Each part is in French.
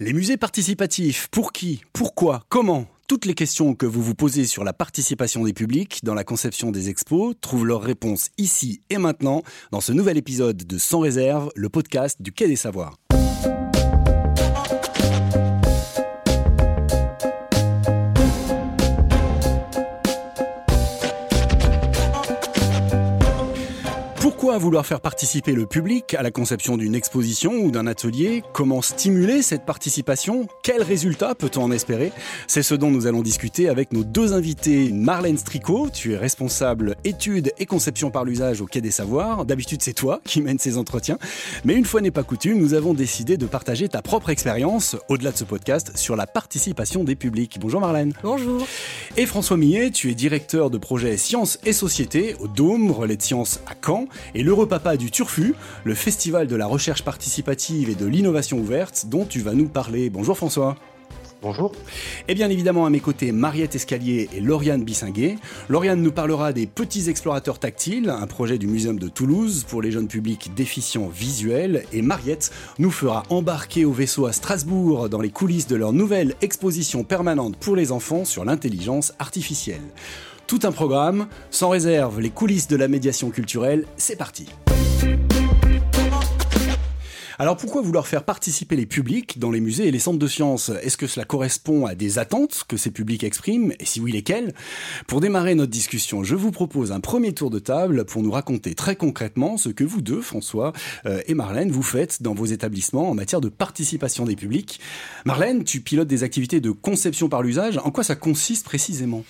Les musées participatifs, pour qui Pourquoi Comment toutes les questions que vous vous posez sur la participation des publics dans la conception des expos trouvent leur réponse ici et maintenant dans ce nouvel épisode de Sans réserve, le podcast du Quai des Savoirs. Pourquoi vouloir faire participer le public à la conception d'une exposition ou d'un atelier? Comment stimuler cette participation? Quels résultats peut-on en espérer? C'est ce dont nous allons discuter avec nos deux invités. Marlène Stricot, tu es responsable études et conception par l'usage au Quai des Savoirs. D'habitude, c'est toi qui mène ces entretiens. Mais une fois n'est pas coutume, nous avons décidé de partager ta propre expérience, au-delà de ce podcast, sur la participation des publics. Bonjour Marlène. Bonjour. Et François Millet, tu es directeur de projet Sciences et Société au Dôme, Relais de Sciences à Caen et l'heureux papa du Turfu, le festival de la recherche participative et de l'innovation ouverte dont tu vas nous parler. Bonjour François. Bonjour. Et bien évidemment à mes côtés Mariette Escalier et Lauriane Bissinguet. Lauriane nous parlera des petits explorateurs tactiles, un projet du Muséum de Toulouse pour les jeunes publics déficients visuels. Et Mariette nous fera embarquer au vaisseau à Strasbourg dans les coulisses de leur nouvelle exposition permanente pour les enfants sur l'intelligence artificielle. Tout un programme, sans réserve, les coulisses de la médiation culturelle, c'est parti. Alors pourquoi vouloir faire participer les publics dans les musées et les centres de sciences? Est-ce que cela correspond à des attentes que ces publics expriment? Et si oui, lesquelles? Pour démarrer notre discussion, je vous propose un premier tour de table pour nous raconter très concrètement ce que vous deux, François euh, et Marlène, vous faites dans vos établissements en matière de participation des publics. Marlène, tu pilotes des activités de conception par l'usage. En quoi ça consiste précisément?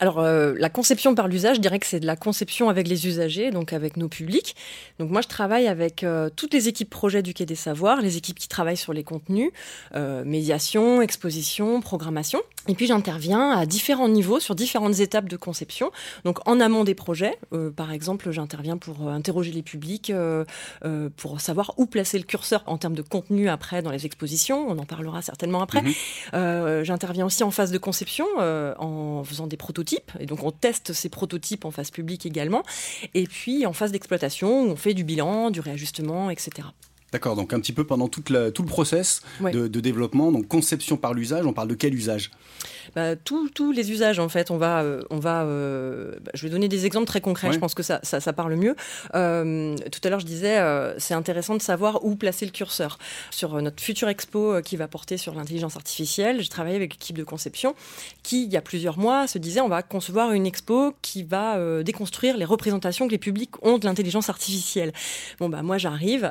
Alors, euh, la conception par l'usage, je dirais que c'est de la conception avec les usagers, donc avec nos publics. Donc, moi, je travaille avec euh, toutes les équipes projets du Quai des Savoirs, les équipes qui travaillent sur les contenus, euh, médiation, exposition, programmation. Et puis, j'interviens à différents niveaux, sur différentes étapes de conception. Donc, en amont des projets, par exemple, j'interviens pour interroger les publics, pour savoir où placer le curseur en termes de contenu après dans les expositions. On en parlera certainement après. Mhm. j'interviens aussi en phase de conception, en faisant des prototypes et donc on teste ces prototypes en phase publique également. Et puis en phase d'exploitation, on fait du bilan, du réajustement, etc. D'accord, donc un petit peu pendant tout le process de, de, développement, donc conception par l'usage, on parle de quel usage? Bah, tous les usages en fait. On va, euh, on va, euh, bah, je vais donner des exemples très concrets. Je pense que ça, ça, parle mieux. Euh, tout à l'heure, je disais, c'est intéressant de savoir où placer le curseur sur notre future expo qui va porter sur l'intelligence artificielle. J'ai travaillé avec l'équipe de conception qui, il y a plusieurs mois, se disait on va concevoir une expo qui va déconstruire les représentations que les publics ont de l'intelligence artificielle. Bon bah moi j'arrive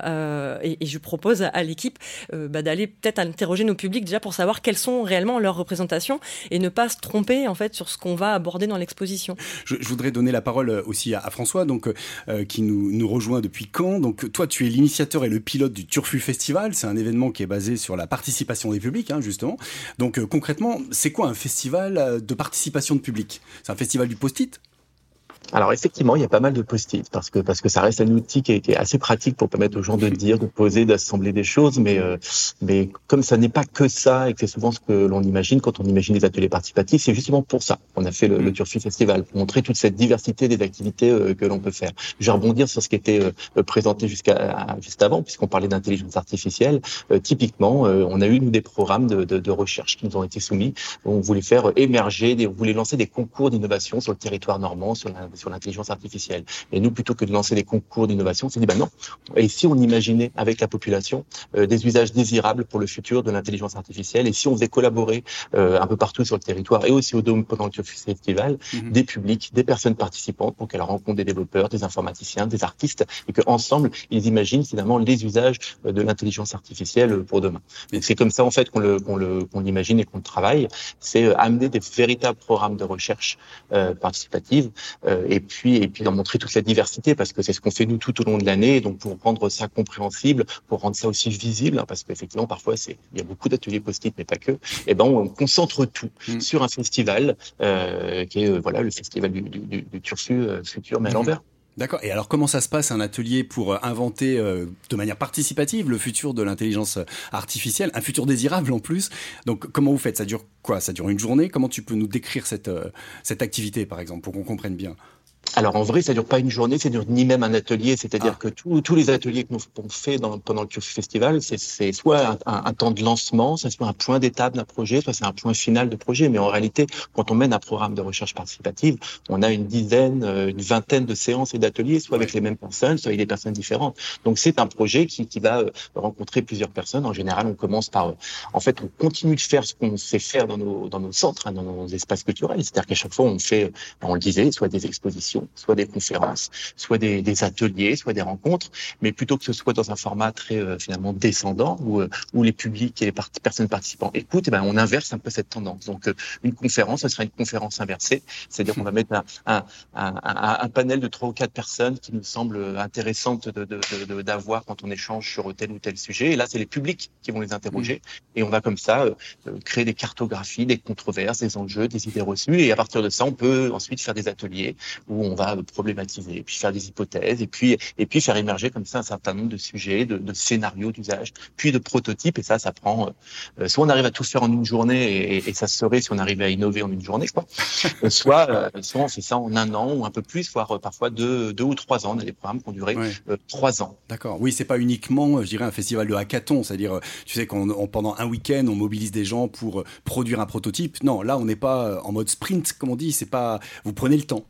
et, et, je propose à l'équipe bah, d'aller peut-être interroger nos publics déjà pour savoir quelles sont réellement leurs représentations et ne pas se tromper en fait sur ce qu'on va aborder dans l'exposition. Je, voudrais donner la parole euh, aussi à, François, donc euh, qui nous, nous, rejoint depuis quand. Donc toi, tu es l'initiateur et le pilote du Turfu Festival. C'est un événement qui est basé sur la participation des publics, hein, justement. Donc euh, concrètement, c'est quoi un festival de participation de public? C'est un festival du post-it? Alors effectivement, il y a pas mal de post-it parce que parce que ça reste un outil qui est, assez pratique pour permettre aux gens de dire, de poser, d'assembler des choses. Mais euh, mais comme ça n'est pas que ça et que c'est souvent ce que l'on imagine quand on imagine les ateliers participatifs, c'est justement pour ça qu'on a fait le, le mm. Turfu Festival pour montrer toute cette diversité des activités euh, que l'on peut faire. Je vais rebondir sur ce qui était euh, présenté jusqu'à juste avant puisqu'on parlait d'intelligence artificielle. typiquement, on a eu nous des programmes de, de, de, recherche qui nous ont été soumis. On voulait faire émerger, des, on voulait lancer des concours d'innovation sur le territoire normand, sur la sur l'intelligence artificielle. Et nous, plutôt que de lancer des concours d'innovation, on s'est dit, ben non. Et si on imaginait avec la population euh, des usages désirables pour le futur de l'intelligence artificielle, et si on faisait collaborer euh, un peu partout sur le territoire et aussi au Dôme pendant le Festival, mhm. des publics, des personnes participantes pour qu'elles rencontrent des développeurs, des informaticiens, des artistes, et qu'ensemble, ils imaginent finalement les usages euh, de l'intelligence artificielle pour demain. C'est comme ça, en fait, qu'on le, qu'on le, qu'on l'imagine et qu'on le travaille. C'est amener des véritables programmes de recherche euh, participative euh, et puis et puis d'en montrer toute la diversité parce que c'est ce qu'on fait nous tout au long de l'année. Donc pour rendre ça compréhensible, pour rendre ça aussi visible, hein, parce qu'effectivement parfois c'est il y a beaucoup d'ateliers post-it mais pas que. Et eh ben on, concentre tout mm. sur un festival euh, qui est euh, voilà le festival du, du, du, Turfu euh, futur mais à mm-hmm. l'envers. D'accord. Et alors, comment ça se passe un atelier pour euh, inventer de manière participative le futur de l'intelligence artificielle, un futur désirable en plus? Donc, comment vous faites? Ça dure quoi? Ça dure une journée? Comment tu peux nous décrire cette, cette activité, par exemple, pour qu'on comprenne bien? Alors en vrai, ça dure pas une journée, ça dure ni même un atelier. C'est-à-dire ah. que tous les ateliers que nous fait dans, pendant le festival, c'est soit un, temps de lancement, soit un point d'étape d'un projet, soit c'est un point final de projet. Mais en réalité, quand on mène un programme de recherche participative, on a une dizaine, euh, une vingtaine de séances et d'ateliers, soit avec les mêmes personnes, soit avec des personnes différentes. Donc c'est un projet qui, qui va euh, rencontrer plusieurs personnes. En général, on commence par, euh, en fait, on continue de faire ce qu'on sait faire dans nos, dans nos centres, hein, dans nos espaces culturels. C'est-à-dire qu'à chaque fois, on fait, on le disait, soit des expositions, soit des conférences, soit des, des, ateliers, soit des rencontres, mais plutôt que ce soit dans un format très euh, finalement descendant où, euh, où les publics et les personnes participantes écoutent, eh ben, on inverse un peu cette tendance. Donc euh, une conférence, ce sera une conférence inversée, c'est-à-dire qu'on va mettre un, un, un, un, panel de trois ou quatre personnes qui nous semblent intéressantes d'avoir de, de, quand on échange sur tel ou tel sujet. Et là, c'est les publics qui vont les interroger, mmh. et on va comme ça créer des cartographies, des controverses, des enjeux, des idées reçues, et à partir de ça, on peut ensuite faire des ateliers où on va problématiser, puis faire des hypothèses, et puis et puis faire émerger comme ça un certain nombre de sujets, de, de scénarios d'usage, puis de prototypes. Et ça, ça prend. Euh, soit on arrive à tout faire en une journée, et, et, ça serait si on arrivait à innover en une journée, je crois. Euh, soit, euh, soit on fait ça en un an ou un peu plus, voire parfois deux, deux ou trois ans. On a des programmes qui ont duré trois ans. D'accord. Oui, c'est pas uniquement, je dirais, un festival de hackathon, c'est-à-dire, tu sais, qu'on pendant un week-end, on mobilise des gens pour produire un prototype. Non, là, on n'est pas en mode sprint, comme on dit. C'est pas. Vous prenez le temps.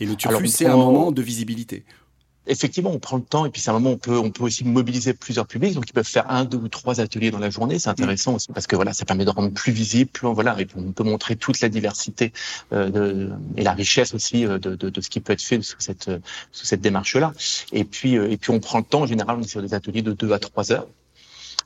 Et le turfus, c'est un moment de visibilité. Effectivement, on prend le temps et puis c'est un moment où on peut, on peut aussi mobiliser plusieurs publics. Donc, ils peuvent faire un, deux ou trois ateliers dans la journée. C'est intéressant aussi parce que voilà, ça permet de rendre plus visible, plus voilà, et on peut montrer toute la diversité euh, de, et la richesse aussi euh, de, de, de, ce qui peut être fait sous cette, sous cette démarche-là. Et puis, euh, et puis on prend le temps. En général, on est sur des ateliers de deux à trois heures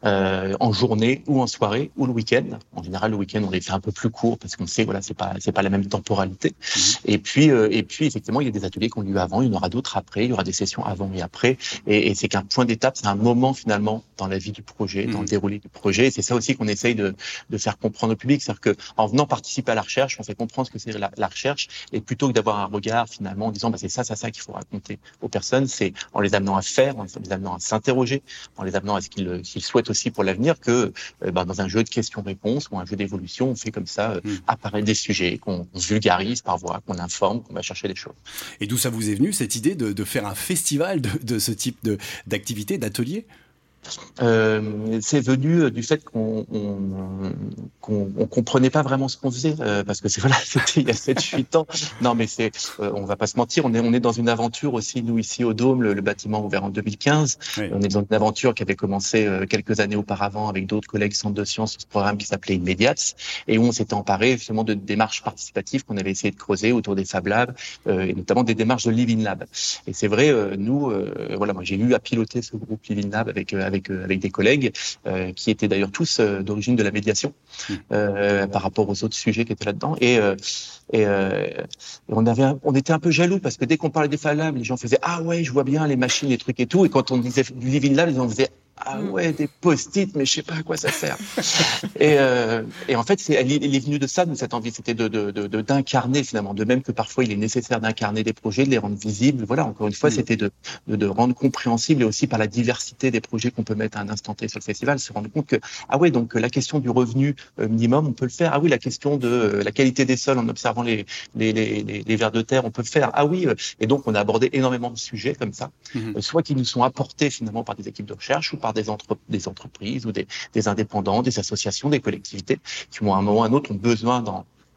euh, en journée ou en soirée ou le week-end. En général, le week-end, on les fait un peu plus court parce qu'on sait, voilà, c'est pas c'est pas la même temporalité. Mhm. Et puis euh, et puis effectivement, il y a des ateliers qui ont lieu avant, il y en aura d'autres après, il y aura des sessions avant et après. Et, et c'est qu'un point d'étape, c'est un moment finalement dans la vie du projet, dans le mhm. déroulé du projet. Et c'est ça aussi qu'on essaye de, de faire comprendre au public, c'est-à-dire que en venant participer à la recherche, on fait comprendre ce que c'est la, la, recherche, et plutôt que d'avoir un regard finalement en disant bah, c'est ça, ça, ça qu'il faut raconter aux personnes, c'est en les amenant à faire, en les amenant à s'interroger, en les amenant à ce qu'ils qu'ils souhaitent aussi pour l'avenir que euh, bah, dans un jeu de questions-réponses ou un jeu d'évolution, on fait comme ça euh, hmm. apparaître des sujets, qu'on vulgarise par voix, qu'on informe, qu'on va chercher des choses. Et d'où ça vous est venu cette idée de, de faire un festival de, de ce type d'activité, d'atelier? Euh, c'est venu euh, du fait qu'on qu'on on, comprenait pas vraiment ce qu'on faisait euh, parce que c'est voilà c'était il y a 7 8 ans. Non mais c'est euh, on va pas se mentir on est on est dans une aventure aussi nous ici au Dôme le, bâtiment ouvert en 2015 on est dans une aventure qui avait commencé euh, quelques années auparavant avec d'autres collègues centre de sciences ce programme qui s'appelait Immediates et où on s'était emparé justement de démarches participatives qu'on avait essayé de creuser autour des Fab Labs et notamment des démarches de Living Lab. Et c'est vrai nous voilà moi j'ai eu à piloter ce groupe Living Lab avec avec, euh, avec des collègues euh, qui étaient d'ailleurs tous euh, d'origine de la médiation mmh. par rapport aux autres sujets qui étaient là-dedans. Et, et, on avait, on était un peu jaloux parce que dès qu'on parlait des Fab les gens faisaient ah ouais, je vois bien les machines, les trucs et tout. Et quand on disait du Living Lab, ils en faisaient ah mm. ouais, des post-it, mais je sais pas à quoi ça sert. et, euh, et en fait, c'est, elle, est venue de ça, de cette envie, c'était de, de, de, d'incarner finalement, de même que parfois il est nécessaire d'incarner des projets, de les rendre visibles. Voilà, encore une fois, mm. c'était de, de, de, rendre compréhensible et aussi par la diversité des projets qu'on peut mettre à un instant T sur le festival, se rendre compte que ah ouais, donc la question du revenu euh, minimum, on peut le faire. Ah oui, la question de euh, la qualité des sols en observant les les, les, les, vers de terre, on peut le faire. Ah oui, et donc on a abordé énormément de sujets comme ça, mm-hmm. soit qui nous sont apportés finalement par des équipes de recherche ou par des, entreprises ou des, des, indépendants, des associations, des collectivités qui, à un moment ou à un autre, ont besoin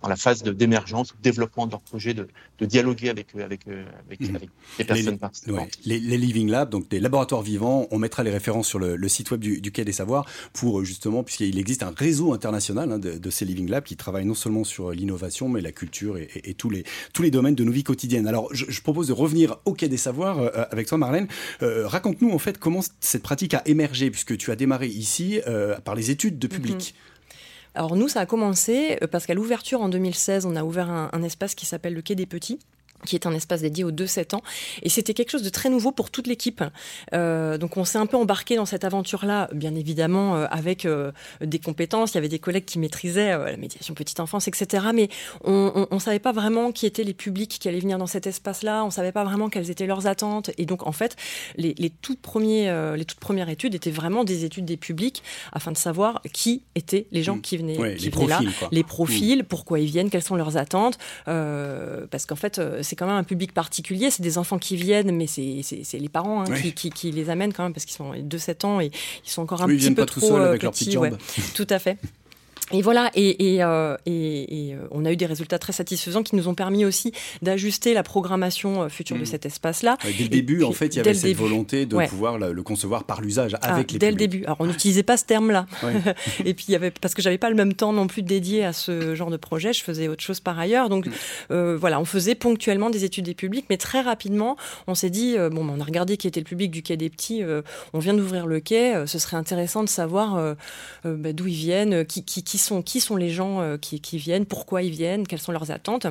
dans, la phase d'émergence de développement de leur projet, de, de dialoguer avec, avec, avec, mmh. avec les personnes participantes. Les, les, Living Labs, donc des laboratoires vivants, on mettra les références sur le, le site web du, du, Quai des Savoirs pour justement, puisqu'il existe un réseau international hein, de, de, ces Living Labs qui travaillent non seulement sur l'innovation, mais la culture et, et, et, tous, les, tous les domaines de nos vies quotidiennes. Alors, je, je propose de revenir au Quai des Savoirs euh, avec toi, Marlène. Euh, Raconte-nous en fait comment cette pratique a émergé, puisque tu as démarré ici euh, par les études de public. Mmh. Alors nous, ça a commencé euh, parce qu'à l'ouverture en 2016, on a ouvert un, un espace qui s'appelle le Quai des Petits qui est un espace dédié aux 2-7 ans. Et c'était quelque chose de très nouveau pour toute l'équipe. Euh, donc on s'est un peu embarqué dans cette aventure-là, bien évidemment, euh, avec euh, des compétences. Il y avait des collègues qui maîtrisaient la médiation petite enfance, etc. Mais on ne savait pas vraiment qui étaient les publics qui allaient venir dans cet espace-là. On savait pas vraiment quelles étaient leurs attentes. Et donc, en fait, les, les, toutes, premiers, les toutes premières études étaient vraiment des études des publics afin de savoir qui étaient les gens mmh. qui venaient, ouais, qui les venaient profils, là, quoi. les profils, mmh. pourquoi ils viennent, quelles sont leurs attentes. parce qu'en fait, c'est quand même un public particulier. C'est des enfants qui viennent, mais c'est les parents hein, qui, qui, les amènent quand même parce qu'ils sont de 7 ans et ils sont encore un petit peu trop petits. Ouais, tout à fait. Et voilà, et, et, euh, et, et, euh, on a eu des résultats très satisfaisants qui nous ont permis aussi d'ajuster la programmation euh, future de mmh. cet espace-là. dès le début, en fait, il y avait cette volonté de pouvoir le, concevoir par l'usage ah, avec les Dès le début. Alors, on n'utilisait pas ce terme-là. et puis, il y avait, parce que j'avais pas le même temps non plus dédié à ce genre de projet, je faisais autre chose par ailleurs. Donc, mmh. euh, voilà, on faisait ponctuellement des études des publics, mais très rapidement, on s'est dit, bon, on a regardé qui était le public du Quai des Petits, on vient d'ouvrir le quai, ce serait intéressant de savoir bah, d'où ils viennent, qui, qui, qui qui sont les gens euh, qui viennent, pourquoi ils viennent, quelles sont leurs attentes.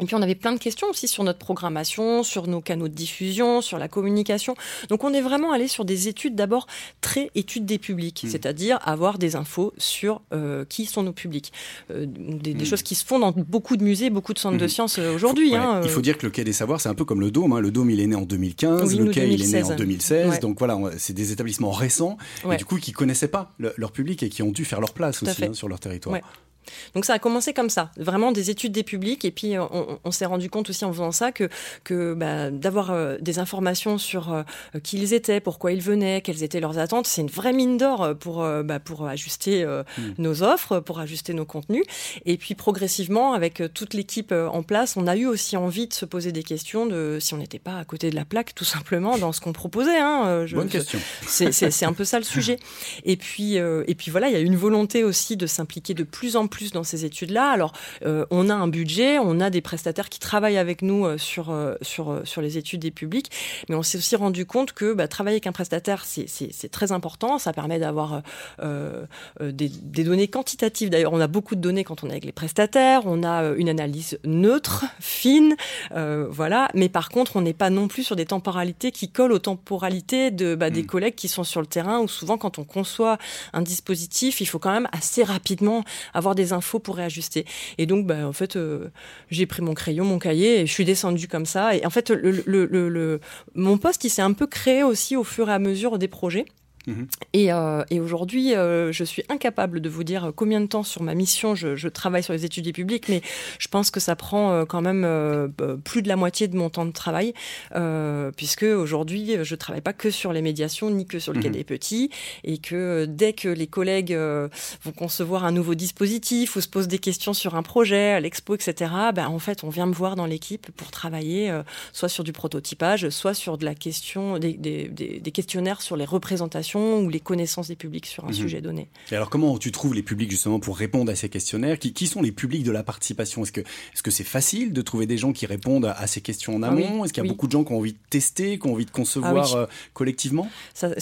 Et puis on avait plein de questions aussi sur notre programmation, sur nos canaux de diffusion, sur la communication. Donc on est vraiment allé sur des études d'abord très études des publics, mmh. c'est-à-dire avoir des infos sur euh, qui sont nos publics. Euh, des, mmh. choses qui se font dans beaucoup de musées, beaucoup de centres de mmh. sciences aujourd'hui. Hein, il faut dire que le Quai des Savoirs, c'est un peu comme le Dôme. Hein. Le Dôme, il est né en 2015, le Quai, il est né en 2016. Donc voilà, c'est des établissements récents et du coup qui connaissaient pas leur public et qui ont dû faire leur place aussi hein, sur leur territoire. Donc ça a commencé comme ça, vraiment des études des publics. Et puis on, s'est rendu compte aussi en faisant ça que, que bah, d'avoir euh, des informations sur euh, qui ils étaient, pourquoi ils venaient, quelles étaient leurs attentes, c'est une vraie mine d'or pour, euh, bah, pour ajuster hmm. nos offres, pour ajuster nos contenus. Et puis progressivement, avec toute l'équipe en place, on a eu aussi envie de se poser des questions de si on n'était pas à côté de la plaque, tout simplement, dans ce qu'on proposait. Hein, Bonne question. C'est un peu ça le sujet. Et puis, et puis voilà, il y a une volonté aussi de s'impliquer de plus en plus dans ces études-là. Alors, euh, on a un budget, on a des prestataires qui travaillent avec nous euh, sur, euh, sur, sur les études des publics, mais on s'est aussi rendu compte que bah, travailler avec un prestataire, c'est très important. Ça permet d'avoir des, des, données quantitatives. D'ailleurs, on a beaucoup de données quand on est avec les prestataires. On a une analyse neutre, fine, voilà. Mais par contre, on n'est pas non plus sur des temporalités qui collent aux temporalités de, bah, des hmm. collègues qui sont sur le terrain, où souvent, quand on conçoit un dispositif, il faut quand même assez rapidement avoir des infos pour réajuster. Et donc, bah, en fait, euh, j'ai pris mon crayon, mon cahier, et je suis descendue comme ça. Et en fait, le, mon poste, il s'est un peu créé aussi au fur et à mesure des projets. Mhm. Et, euh, et aujourd'hui, euh, je suis incapable de vous dire combien de temps sur ma mission je, je travaille sur les études publiques, mais je pense que ça prend euh, quand même plus de la moitié de mon temps de travail, puisque aujourd'hui, je travaille pas que sur les médiations, ni que sur le cas mhm. des petits, et que dès que les collègues vont concevoir un nouveau dispositif ou se posent des questions sur un projet, à l'expo, etc., ben, en fait, on vient me voir dans l'équipe pour travailler soit sur du prototypage, soit sur de la question, des, des, des, des questionnaires sur les représentations ou les connaissances des publics sur un mhm. sujet donné. Et alors comment tu trouves les publics justement pour répondre à ces questionnaires qui, qui, sont les publics de la participation? Est-ce que est-ce que c'est facile de trouver des gens qui répondent à, ces questions en amont? Est-ce qu'il y a beaucoup de gens qui ont envie de tester, qui ont envie de concevoir ah euh, collectivement?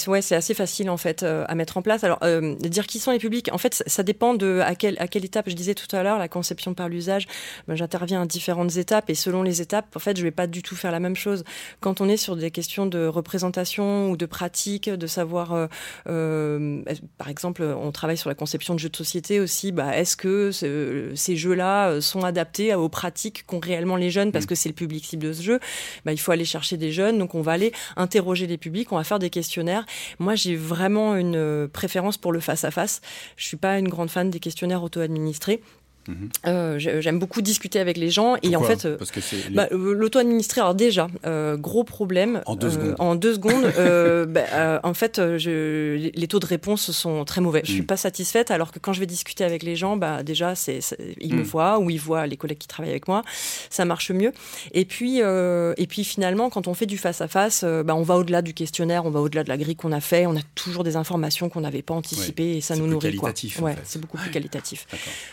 Ouais, c'est assez facile en fait euh, à mettre en place. Alors euh, dire qui sont les publics, en fait, ça, dépend de à quelle à quelle étape. Je disais tout à l'heure la conception par l'usage. Ben, J'interviens à différentes étapes et selon les étapes, en fait, je vais pas du tout faire la même chose. Quand on est sur des questions de représentation ou de pratique, de savoir par exemple, on travaille sur la conception de jeux de société aussi. Bah, Est-ce que ces jeux-là euh, sont adaptés aux pratiques qu'ont réellement les jeunes parce mm. que c'est le public cible de ce jeu? Bah, Il faut aller chercher des jeunes, donc on va aller interroger les publics, on va faire des questionnaires. Moi, j'ai vraiment une préférence pour le face-à-face. -face. Je suis pas une grande fan des questionnaires auto-administrés. Mhm. Euh, j'aime beaucoup discuter avec les gens et en fait, euh, bah, euh, l'auto-administré, alors déjà, gros problème. En deux secondes. En deux secondes, bah, en fait, je, les taux de réponse sont très mauvais. Je suis mhm. pas satisfaite, alors que quand je vais discuter avec les gens, bah déjà, c'est ils me mhm. voient ou ils voient les collègues qui travaillent avec moi, ça marche mieux. Et puis, et puis finalement, quand on fait du face à face, bah, on va au-delà du questionnaire, on va au-delà de la grille qu'on a fait, on a toujours des informations qu'on n'avait pas anticipées et ça nous nourrit. Quoi. Ouais, c'est beaucoup plus qualitatif.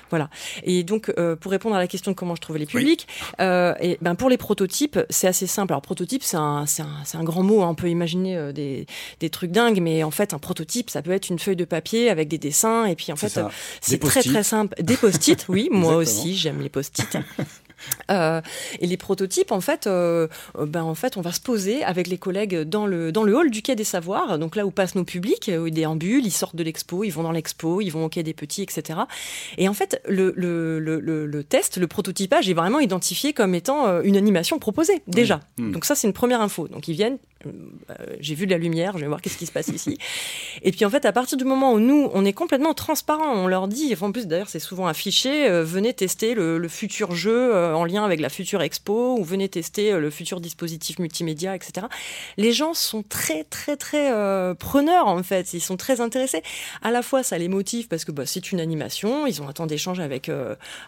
Voilà. Et donc, euh, pour répondre à la question de comment je trouvais les publics, euh, et ben pour les prototypes, c'est assez simple. Alors, prototype, c'est un, un, un, grand mot. Hein. On peut imaginer euh, des, des, trucs dingues, mais en fait, un prototype, ça peut être une feuille de papier avec des dessins. Et puis, en fait, c'est très très simple. Des post-it, oui. moi aussi, j'aime les post-it. Euh, et les prototypes, en fait, euh, euh, ben, en fait, on va se poser avec les collègues dans le, dans le hall du Quai des Savoirs, donc là où passent nos publics, où ils déambulent, ils sortent de l'expo, ils vont dans l'expo, ils vont au Quai des Petits, etc. Et en fait, le, le, le, le test, le prototypage est vraiment identifié comme étant une animation proposée, déjà. Hmm. Donc ça, c'est une première info. Donc ils viennent, j'ai vu de la lumière, je vais voir qu'est-ce qui se passe ici. Et puis en fait, à partir du moment où nous, on est complètement transparent, on leur dit, en plus d'ailleurs c'est souvent affiché, venez tester le, futur jeu en lien avec la future expo, ou venez tester le futur dispositif multimédia, etc. Les gens sont très très très preneurs en fait, ils sont très intéressés. À la fois, ça les motive parce que bah, c'est une animation, ils ont un temps d'échange avec,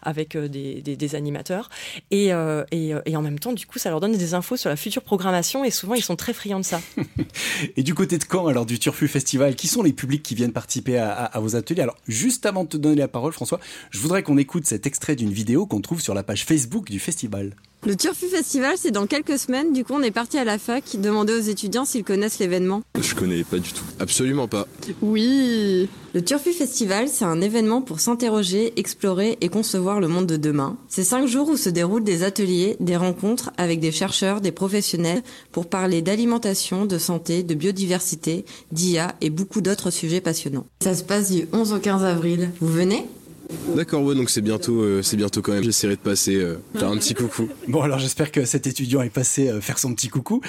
avec des, des, animateurs, et, et, et en même temps, du coup, ça leur donne des infos sur la future programmation, et souvent ils sont très friands de ça. et du côté de Caen, alors du Turfu Festival, qui sont les publics qui viennent participer à, vos ateliers? Alors, juste avant de te donner la parole, François, je voudrais qu'on écoute cet extrait d'une vidéo qu'on trouve sur la page Facebook du festival. Le Turfu Festival, c'est dans quelques semaines. Du coup, on est parti à la fac demander aux étudiants s'ils connaissent l'événement. Je connais pas du tout. Absolument pas. Oui. Le Turfu Festival, c'est un événement pour s'interroger, explorer et concevoir le monde de demain. C'est cinq jours où se déroulent des ateliers, des rencontres avec des chercheurs, des professionnels pour parler d'alimentation, de santé, de biodiversité, d'IA et beaucoup d'autres sujets passionnants. Ça se passe du 11 au 15 avril. Vous venez? D'accord, ouais, donc c'est bientôt, euh, c'est bientôt quand même. J'essaierai de passer euh, faire un petit coucou. Bon, alors j'espère que cet étudiant est passé euh, faire son petit coucou.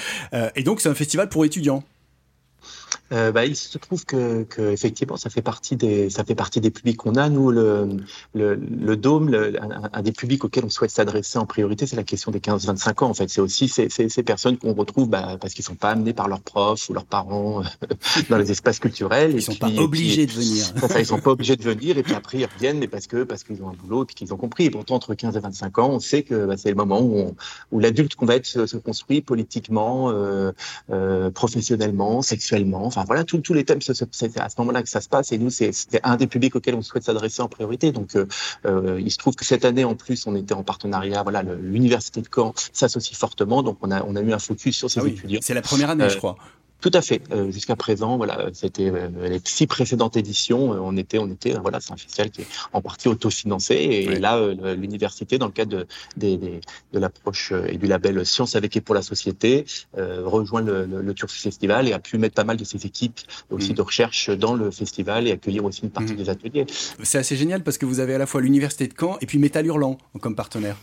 et donc c'est un festival pour étudiants. Euh, bah, il se trouve que, que, effectivement ça fait partie des ça fait partie des publics qu'on a. Nous le le, le dôme un, des publics auxquels on souhaite s'adresser en priorité c'est la question des 15-25 ans en fait. C'est aussi ces, ces, ces personnes qu'on retrouve bah, parce qu'ils sont pas amenés par leurs profs ou leurs parents dans les espaces culturels. Ils et sont pas obligés de venir. ça, ils sont pas obligés de venir. Et puis après ils reviennent mais parce que parce qu'ils ont un boulot et qu'ils ont compris. Et pourtant entre 15 et 25 ans on sait que bah, c'est le moment où, où l'adulte qu'on va être se, construit politiquement euh, euh, professionnellement sexuellement enfin voilà tous les thèmes, c'est à ce moment-là que ça se passe. Et nous, c'est un des publics auxquels on souhaite s'adresser en priorité. Donc, euh, euh, il se trouve que cette année, en plus, on était en partenariat. Voilà, l'université de Caen s'associe fortement. Donc, on a, on a mis un focus sur ces ah étudiants. C'est la première année, je crois. Tout à fait. Euh, jusqu'à présent, voilà, c'était euh, les six précédentes éditions. Euh, on était, on était, voilà, c'est un festival qui est en partie autofinancé. Et là, l'université, dans le cadre de, de, l'approche et du label Science avec et pour la société, rejoint le, le, Festival et a pu mettre pas mal de ses équipes aussi mmh. de recherche dans le festival et accueillir aussi une partie mmh. des ateliers. C'est assez génial parce que vous avez à la fois l'université de Caen et puis Métal Hurlant comme partenaire.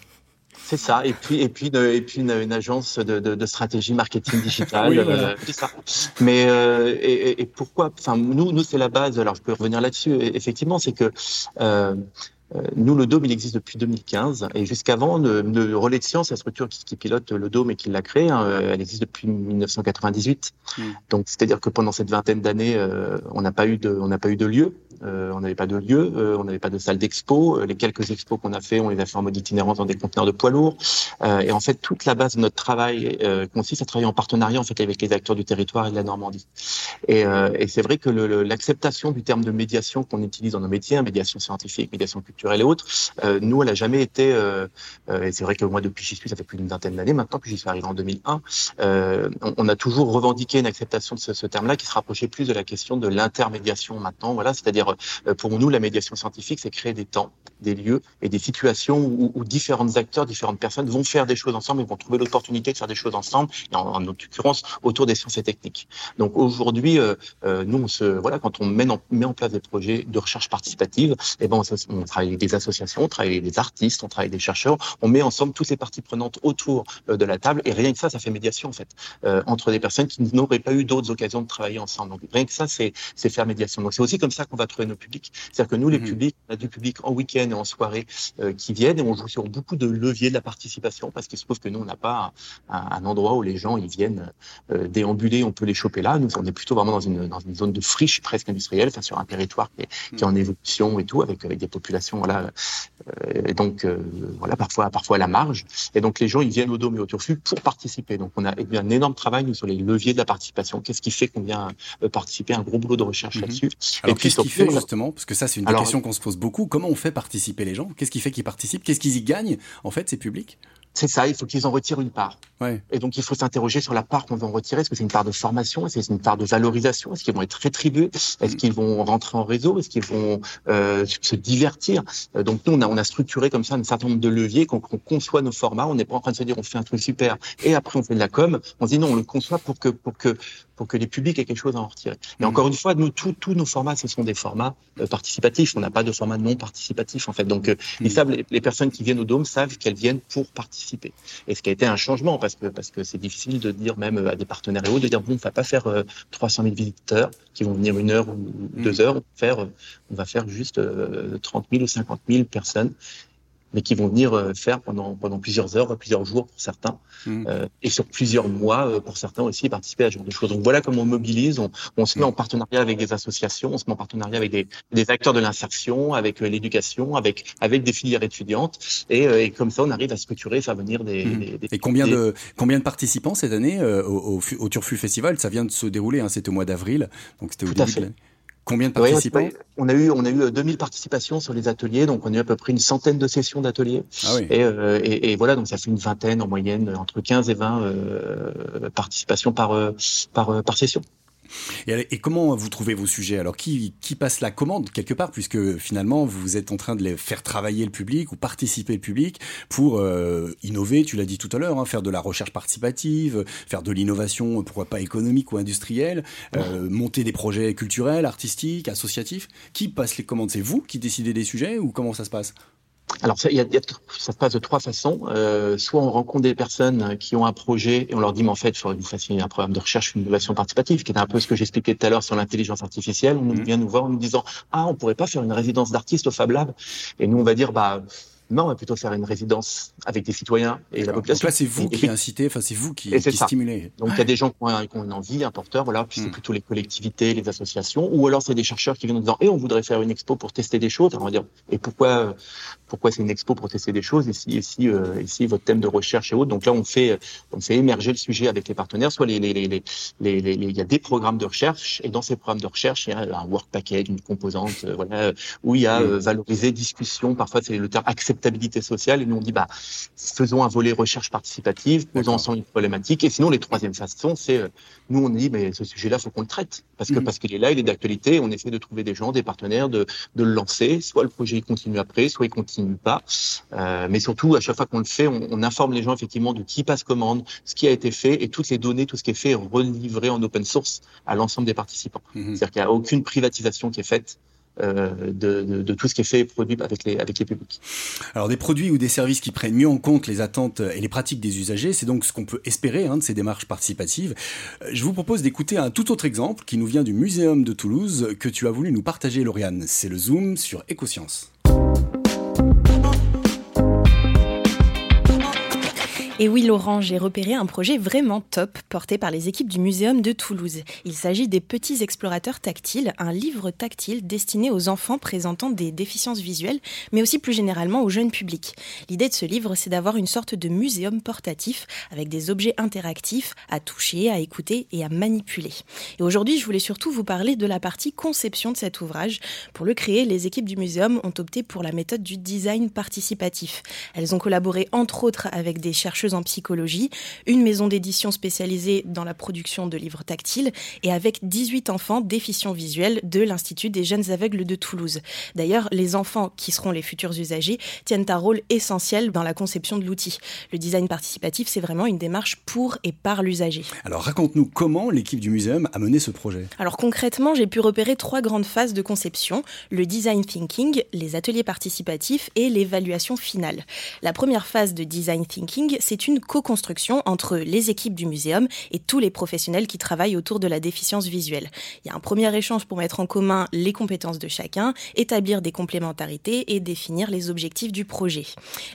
C'est ça. Et puis, et puis, et puis une, agence de, de, de, stratégie marketing digital. oui, euh, ça. Mais euh, et, et, pourquoi Enfin, nous, nous, c'est la base. Alors, je peux revenir là-dessus. Effectivement, c'est que euh, euh, nous, le Dôme, il existe depuis 2015 et jusqu'avant, le, le, Relais de Science, la structure qui, qui, pilote le Dôme et qui l'a créé, hein, euh, elle existe depuis 1998. Mmh. Donc, c'est-à-dire que pendant cette vingtaine d'années, euh, on n'a pas eu de, on n'a pas eu de lieu, euh, on n'avait pas de lieu, on n'avait pas de salle d'expo. les quelques expos qu'on a fait, on les a fait en mode itinérance dans des conteneurs de poids lourds. et en fait, toute la base de notre travail consiste à travailler en partenariat en fait avec les acteurs du territoire et de la Normandie. Et, et c'est vrai que l'acceptation du terme de médiation qu'on utilise dans nos métiers, hein, médiation scientifique, médiation culturelle et autres. Euh, nous, elle a jamais été, euh, euh, et c'est vrai que moi, depuis j'y suis, ça fait plus d'une vingtaine d'années maintenant, puis j'y suis arrivé en 2001, on, on, a toujours revendiqué une acceptation de ce, ce terme-là qui se rapprochait plus de la question de l'intermédiation maintenant. Voilà, c'est-à-dire pour nous, la médiation scientifique, c'est créer des temps, des lieux et des situations où, où, différents acteurs, différentes personnes vont faire des choses ensemble et vont trouver l'opportunité de faire des choses ensemble, et en, en l'occurrence autour des sciences et techniques. Donc aujourd'hui, euh, nous, on se, voilà, quand on met en, met en place des projets de recherche participative, eh ben on, on travaille avec des associations, on travaille avec des artistes, on travaille avec des chercheurs, on met ensemble toutes les parties prenantes autour euh, de la table et rien que ça, ça fait médiation en fait euh, entre des personnes qui n'auraient pas eu d'autres occasions de travailler ensemble. Donc rien que ça, c'est faire médiation. Donc c'est aussi comme ça qu'on va trouver nos publics. C'est-à-dire que nous, les mhm. publics, on a du public en week-end et en soirée euh, qui viennent et on joue sur beaucoup de leviers de la participation parce qu'il se trouve que nous, on n'a pas un, endroit où les gens ils viennent déambuler, on peut les choper là. Nous, on est plutôt vraiment dans une dans une zone de friche presque industrielle, enfin sur un territoire qui est, qui est en mhm. évolution et tout, avec, avec des populations voilà. Euh, et donc, euh, voilà, parfois, parfois à la marge. Et donc, les gens, ils viennent au Dôme et au Turfu pour participer. Donc, on a un énorme travail nous, sur les leviers de la participation. Qu'est-ce qui fait qu'on vient euh, participer? Un gros boulot de recherche mhm. là-dessus. Qu'est-ce qui fait justement Parce que ça, c'est une question qu'on se pose beaucoup. Comment on fait participer les gens? Qu'est-ce qui fait qu'ils participent? Qu'est-ce qu'ils y gagnent, en fait, ces publics? C'est ça, il faut qu'ils en retirent une part. Ouais. Et donc, il faut s'interroger sur la part qu'on veut en retirer. Est-ce que c'est une part de formation? Est-ce que c'est une part de valorisation? Est-ce qu'ils vont être rétribués? Est-ce qu'ils vont rentrer en réseau? Est-ce qu'ils vont euh, se divertir? Euh, Donc, nous, on a, on a structuré comme ça un certain nombre de leviers, qu'on conçoit nos formats. On n'est pas en train de se dire on fait un truc super et après on fait de la com. On se dit non, on le conçoit pour que, pour que pour que les publics aient quelque chose à en retirer. Et mmh. encore une fois, nous, tous nos formats, ce sont des formats euh, participatifs. On n'a pas de format non participatif, en fait. Donc, euh, ils mmh. savent, les, personnes qui viennent au Dôme savent qu'elles viennent pour participer. Et ce qui a été un changement, parce que parce que c'est difficile de dire même à des partenaires et autres, de dire bon, on va pas faire 300 000 visiteurs qui vont venir une heure ou deux mmh. heures. On va faire, on va faire juste 30 000 ou 50 000 personnes mais qui vont venir euh, faire pendant, pendant plusieurs heures, plusieurs jours pour certains, mmh. euh, et sur plusieurs mois euh, pour certains aussi participer à ce genre de choses. Donc voilà comment on mobilise, on, on se met en partenariat avec des associations, on se met en partenariat avec des, des acteurs de l'insertion, avec l'éducation, avec, avec des filières étudiantes, et, et, comme ça on arrive à structurer, faire venir des... Mmh. des, et combien, de, combien de participants cette année au, au, au, Turfu Festival? Ça vient de se dérouler, hein, c'était au mois d'avril, donc c'était au début de l'année. Combien de participants On a eu on a eu 2000 euh, participations sur les ateliers, donc on a eu à peu près une centaine de sessions d'ateliers. Ah oui. et, euh, et, et, voilà, donc ça fait une vingtaine en moyenne, entre 15 et 20 euh, participations par euh, par euh, par session. Et, comment vous trouvez vos sujets Alors, qui, qui passe la commande quelque part, puisque finalement, vous êtes en train de les faire travailler le public ou participer le public pour euh, innover, tu l'as dit tout à l'heure, hein, faire de la recherche participative, faire de l'innovation, pourquoi pas économique ou industrielle, euh, monter des projets culturels, artistiques, associatifs. Qui passe les commandes? C'est vous qui décidez des sujets ou comment ça se passe? Alors, ça, y a, ça se passe de trois façons. Euh, soit on rencontre des personnes qui ont un projet et on leur dit, mais en fait, il faudrait que vous fassiez un programme de recherche, une innovation participative, qui est un peu ce que j'expliquais tout à l'heure sur l'intelligence artificielle. On mmh. vient nous voir en nous disant, ah, on pourrait pas faire une résidence d'artiste au Fab Lab? Et nous, on va dire, bah, non, on va plutôt faire une résidence avec des citoyens et la population. Donc là, c'est vous qui incitez, enfin, c'est vous qui, qui stimulez. Donc, il y a des gens qui ont, une envie, un porteur, voilà, puis c'est hmm. plutôt les collectivités, les associations, ou alors c'est des chercheurs qui viennent en disant, et eh, on voudrait faire une expo pour tester des choses. Alors, on va dire, et pourquoi, pourquoi c'est une expo pour tester des choses, ici, ici, euh, ici, votre thème de recherche et autres. Donc là, on fait, on fait émerger le sujet avec les partenaires, soit les, les, les, les, les, il y a des programmes de recherche, et dans ces programmes de recherche, il y a un work package, une composante, euh, voilà, où il y a hmm. euh, valoriser, discussion, parfois c'est le terme acceptabilité sociale, et nous, on dit, bah, faisons un volet recherche participative, posons ensemble une problématique. Et sinon, les troisièmes façons, c'est, euh, nous, on dit, mais ce sujet-là, faut qu'on le traite. Parce que, mhm. parce qu'il est là, il est d'actualité. On essaie de trouver des gens, des partenaires, de, de le lancer. Soit le projet, il continue après, soit il continue pas. Euh, mais surtout, à chaque fois qu'on le fait, on, on, informe les gens, effectivement, de qui passe commande, ce qui a été fait et toutes les données, tout ce qui est fait est relivré en open source à l'ensemble des participants. Mhm. C'est-à-dire qu'il n'y a aucune privatisation qui est faite. Euh, de, tout ce qui est fait et produit avec les, avec les publics. Alors des produits ou des services qui prennent mieux en compte les attentes et les pratiques des usagers, c'est donc ce qu'on peut espérer hein, de ces démarches participatives. Euh, je vous propose d'écouter un tout autre exemple qui nous vient du Muséum de Toulouse que tu as voulu nous partager, Lauriane. C'est le Zoom sur Écosciences. Et oui, Laurent, j'ai repéré un projet vraiment top porté par les équipes du Muséum de Toulouse. Il s'agit des Petits Explorateurs Tactiles, un livre tactile destiné aux enfants présentant des déficiences visuelles, mais aussi plus généralement au jeune public. L'idée de ce livre, c'est d'avoir une sorte de muséum portatif avec des objets interactifs à toucher, à écouter et à manipuler. Et aujourd'hui, je voulais surtout vous parler de la partie conception de cet ouvrage. Pour le créer, les équipes du muséum ont opté pour la méthode du design participatif. Elles ont collaboré entre autres avec des chercheurs en psychologie, une maison d'édition spécialisée dans la production de livres tactiles et avec 18 enfants déficients visuels de l'Institut des jeunes aveugles de Toulouse. D'ailleurs, les enfants qui seront les futurs usagers tiennent un rôle essentiel dans la conception de l'outil. Le design participatif, c'est vraiment une démarche pour et par l'usager. Alors raconte-nous comment l'équipe du muséum a mené ce projet. Alors concrètement, j'ai pu repérer trois grandes phases de conception, le design thinking, les ateliers participatifs et l'évaluation finale. La première phase de design thinking, c'est une co-construction entre les équipes du muséum et tous les professionnels qui travaillent autour de la déficience visuelle. Il y a un premier échange pour mettre en commun les compétences de chacun, établir des complémentarités et définir les objectifs du projet.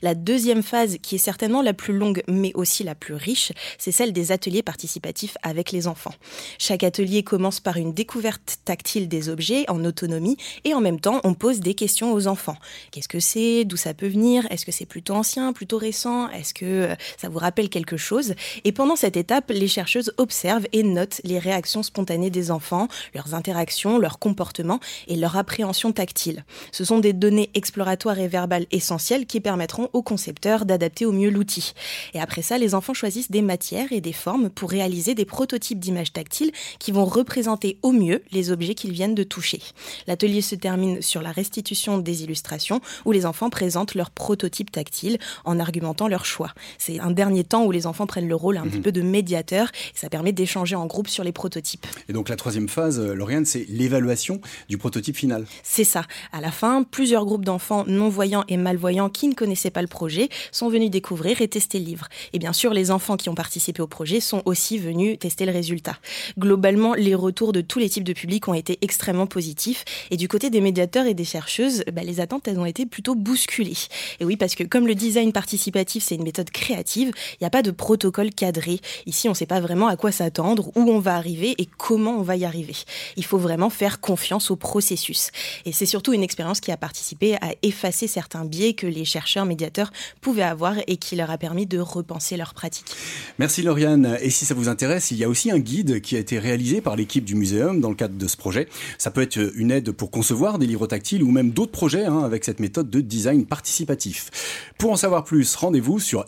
La deuxième phase, qui est certainement la plus longue mais aussi la plus riche, c'est celle des ateliers participatifs avec les enfants. Chaque atelier commence par une découverte tactile des objets en autonomie et en même temps on pose des questions aux enfants. Qu'est-ce que c'est? D'où ça peut venir? Est-ce que c'est plutôt ancien, plutôt récent? Est-ce que euh, ça vous rappelle quelque chose. Et pendant cette étape, les chercheuses observent et notent les réactions spontanées des enfants, leurs interactions, leurs comportements et leur appréhension tactile. Ce sont des données exploratoires et verbales essentielles qui permettront aux concepteurs d'adapter au mieux l'outil. Et après ça, les enfants choisissent des matières et des formes pour réaliser des prototypes d'images tactiles qui vont représenter au mieux les objets qu'ils viennent de toucher. L'atelier se termine sur la restitution des illustrations où les enfants présentent leurs prototypes tactiles en argumentant leur choix. Un dernier temps où les enfants prennent le rôle un petit mhm. peu de médiateur. Et ça permet d'échanger en groupe sur les prototypes. Et donc la troisième phase, euh, Lauriane, c'est l'évaluation du prototype final. C'est ça. À la fin, plusieurs groupes d'enfants non-voyants et malvoyants qui ne connaissaient pas le projet sont venus découvrir et tester le livre. Et bien sûr, les enfants qui ont participé au projet sont aussi venus tester le résultat. Globalement, les retours de tous les types de publics ont été extrêmement positifs. Et du côté des médiateurs et des chercheuses, bah, les attentes, elles ont été plutôt bousculées. Et oui, parce que comme le design participatif, c'est une méthode créative, il n'y a pas de protocole cadré. Ici, on ne sait pas vraiment à quoi s'attendre, où on va arriver et comment on va y arriver. Il faut vraiment faire confiance au processus. Et c'est surtout une expérience qui a participé à effacer certains biais que les chercheurs médiateurs pouvaient avoir et qui leur a permis de repenser leur pratique. Merci Lauriane. Et si ça vous intéresse, il y a aussi un guide qui a été réalisé par l'équipe du muséum dans le cadre de ce projet. Ça peut être une aide pour concevoir des livres tactiles ou même d'autres projets hein, avec cette méthode de design participatif. Pour en savoir plus, rendez-vous sur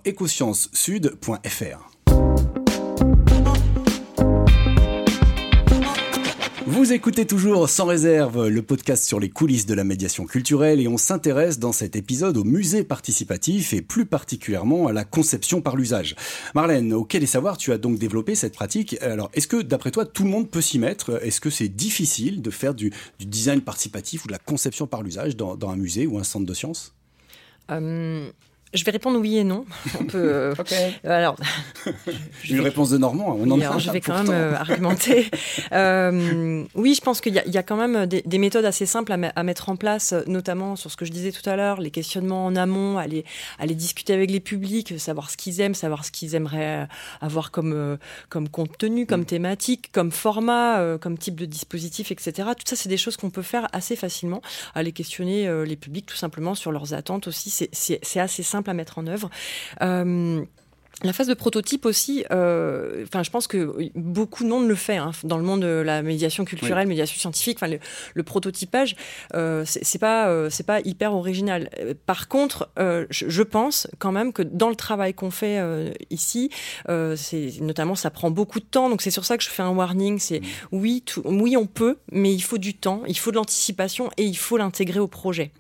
Vous écoutez toujours sans réserve le podcast sur les coulisses de la médiation culturelle et on s'intéresse dans cet épisode au musée participatif et plus particulièrement à la conception par l'usage. Marlène, au Quai des Savoirs, tu as donc développé cette pratique. Alors, est-ce que d'après toi, tout le monde peut s'y mettre? Est-ce que c'est difficile de faire du, design participatif ou de la conception par l'usage dans, un musée ou un centre de sciences? Euh, je vais répondre oui et non. On peut, euh, alors, une réponse de Normand. On en je vais quand même euh, argumenter. Euh, oui, je pense qu'il y, y, a quand même des, méthodes assez simples à, mettre en place, notamment sur ce que je disais tout à l'heure, les questionnements en amont, aller, aller discuter avec les publics, savoir ce qu'ils aiment, savoir ce qu'ils aimeraient avoir comme, comme contenu, comme mm. thématique, comme format, comme type de dispositif, etc. Tout ça, c'est des choses qu'on peut faire assez facilement. Aller questionner les publics tout simplement sur leurs attentes aussi, c'est assez simple à mettre en œuvre. Euh, la phase de prototype aussi, euh, enfin, je pense que beaucoup de monde le fait hein, dans le monde de la médiation culturelle, médiation scientifique. Enfin, le, prototypage, euh, c'est pas, euh, c'est pas hyper original. Par contre, euh, je, pense quand même que dans le travail qu'on fait euh, ici, c'est notamment ça prend beaucoup de temps. Donc c'est sur ça que je fais un warning. C'est mmh. oui, tout, oui, on peut, mais il faut du temps, il faut de l'anticipation et il faut l'intégrer au projet.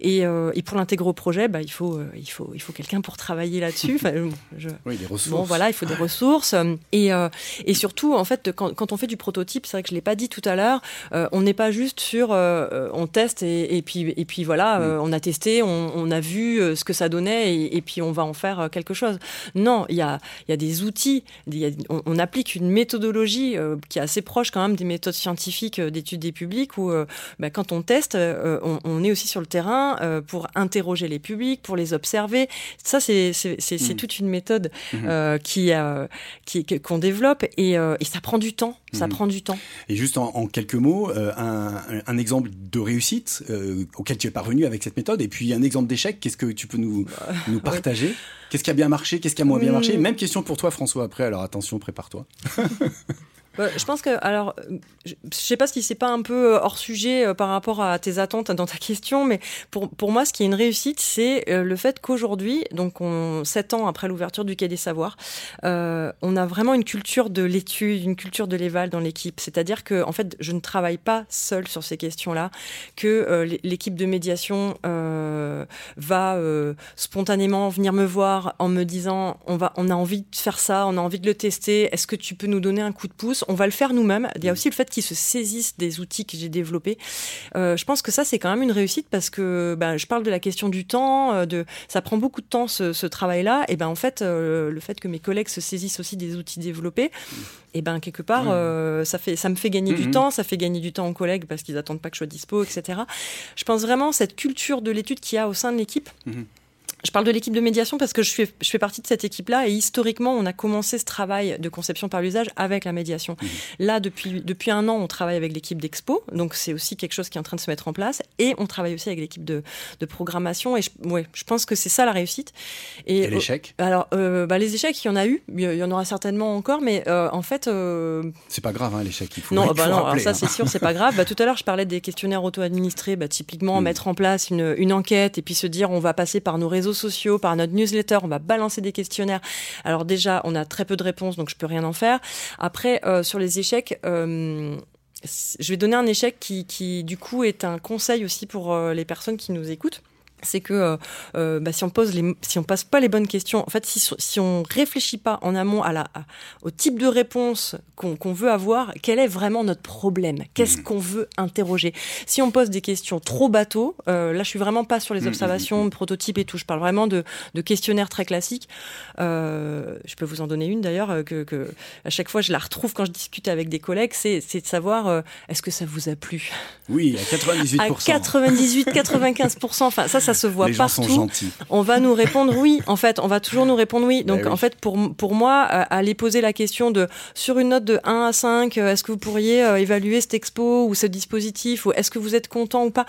Et, et pour l'intégrer au projet, bah, il faut, il faut, il faut quelqu'un pour travailler là-dessus. Enfin, je, oui, des ressources. Bon, voilà, il faut des ressources. Et, euh, et surtout, en fait, quand, quand, on fait du prototype, c'est vrai que je l'ai pas dit tout à l'heure, euh, on n'est pas juste sur euh, on teste et, et, puis, et puis voilà, mm. on a testé, on, on, a vu ce que ça donnait et, et, puis on va en faire quelque chose. Non, il y a, y a des outils, y a, on, applique une méthodologie qui est assez proche quand même des méthodes scientifiques d'études des publics où bah, quand on teste, on, on, est aussi sur le terrain pour interroger les publics, pour les observer. Ça, c'est mm. toute une méthode Mhm. Euh, qui, euh, qui qu'on développe et, euh, et, ça prend du temps. Ça mhm. prend du temps. Et juste en, quelques mots, un, un, exemple de réussite auquel tu es parvenu avec cette méthode, et puis un exemple d'échec. Qu'est-ce que tu peux nous, nous partager? Qu'est-ce qui a bien marché Qu'est-ce qui a moins bien marché? Même question pour toi, François. Après, alors attention, prépare-toi. Bah, je pense que, alors, je sais pas si c'est pas un peu euh, hors sujet euh, par rapport à tes attentes dans ta question, mais pour, pour moi, ce qui est une réussite, c'est euh, le fait qu'aujourd'hui, donc on, sept ans après l'ouverture du Quai des Savoirs, on a vraiment une culture de l'étude, une culture de l'éval dans l'équipe. C'est-à-dire que, en fait, je ne travaille pas seule sur ces questions-là, que l'équipe de médiation va spontanément venir me voir en me disant, on va, on a envie de faire ça, on a envie de le tester. Est-ce que tu peux nous donner un coup de pouce? On va le faire nous-mêmes. Il y a aussi le fait qu'ils se saisissent des outils que j'ai développés. Euh, je pense que ça, c'est quand même une réussite parce que ben, je parle de la question du temps, euh, de ça prend beaucoup de temps ce, travail-là. Et ben en fait, euh, le fait que mes collègues se saisissent aussi des outils développés, et ben quelque part, ça fait ça me fait gagner du temps, ça fait gagner du temps aux collègues parce qu'ils attendent pas que je sois dispo, etc. Je pense vraiment cette culture de l'étude qu'il y a au sein de l'équipe. Je parle de l'équipe de médiation parce que je fais, je fais partie de cette équipe-là et historiquement, on a commencé ce travail de conception par l'usage avec la médiation. Mmh. Là, depuis, depuis un an, on travaille avec l'équipe d'Expo, donc c'est aussi quelque chose qui est en train de se mettre en place et on travaille aussi avec l'équipe de, de, programmation et je, ouais, je pense que c'est ça la réussite. Et, et l'échec Alors, euh, bah, les échecs, il y en a eu, il y en aura certainement encore, mais euh, en fait. Euh... C'est pas grave, hein, l'échec, il faut. Non, bah non alors ça, hein. c'est sûr, c'est pas grave. Bah, tout à l'heure, je parlais des questionnaires auto-administrés, bah, typiquement, mmh. mettre en place une, une enquête et puis se dire on va passer par nos réseaux sociaux, par notre newsletter, on va balancer des questionnaires. Alors déjà, on a très peu de réponses, donc je peux rien en faire. Après, euh, sur les échecs, euh, je vais donner un échec qui, qui, du coup, est un conseil aussi pour euh, les personnes qui nous écoutent. C'est que euh, euh, bah, si on pose les, si on passe pas les bonnes questions, en fait, si, si on réfléchit pas en amont à la, au type de réponse qu'on veut avoir, quel est vraiment notre problème? Qu'est-ce mmh. qu'on veut interroger? Si on pose des questions trop bateaux, euh, là, je suis vraiment pas sur les mmh, mmh, observations, prototypes et tout. Je parle vraiment de, de questionnaires très classiques. je peux vous en donner une d'ailleurs que, que, à chaque fois je la retrouve quand je discute avec des collègues, c'est de savoir est-ce que ça vous a plu? Oui, à 98%. À 98, 95%. Enfin, ça, ça se voit partout. On va nous répondre oui. En fait, on va toujours nous répondre oui. Donc, ben en fait, pour, pour moi, euh, aller poser la question de sur une note de 1 à 5, euh, est-ce que vous pourriez euh, évaluer cette expo ou ce dispositif ou est-ce que vous êtes content ou pas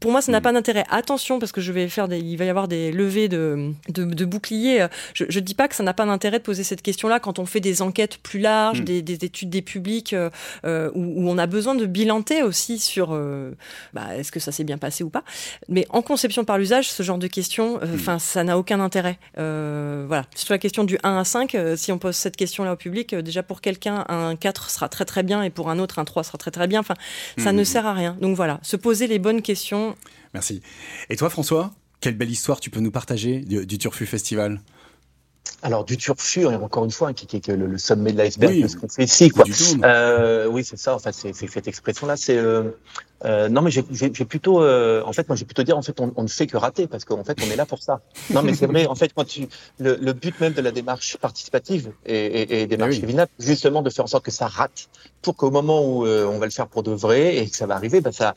pour moi, ça n'a mm. pas d'intérêt. Attention, parce que je vais faire des, il va y avoir des levées de, de, boucliers. Je ne dis pas que ça n'a pas d'intérêt de poser cette question-là quand on fait des enquêtes plus larges, mm. des, études des publics, où, on a besoin de bilanter aussi sur bah, est-ce que ça s'est bien passé ou pas. Mais en conception par l'usage, ce genre de questions, euh, hmm. enfin, ça n'a aucun intérêt. Euh, voilà. Sur la question du 1 à 5, euh, si on pose cette question-là au public, déjà pour quelqu'un, un 4 sera très très bien et pour un autre, un 3 sera très très bien. Enfin, ça hmm. ne sert à rien. Donc voilà, se poser les bonnes questions. Merci. Et toi, François, quelle belle histoire tu peux nous partager du Turfu Festival? Alors du turfu, encore une fois, hein, qui, est le, sommet de l'iceberg de ce qu'on fait ici, quoi. Euh, oui, c'est ça. Enfin, c'est cette expression-là. C'est euh, euh, non, mais j'ai plutôt, euh, en fait, moi, j'ai plutôt dire, en fait, on, on, ne fait que rater parce qu'en fait, on est là pour ça. Non, mais c'est vrai. En fait, quand tu, le, le, but même de la démarche participative et, et, et démarche oui. justement, de faire en sorte que ça rate, pour qu'au moment où euh, on va le faire pour de vrai et que ça va arriver, ben ça,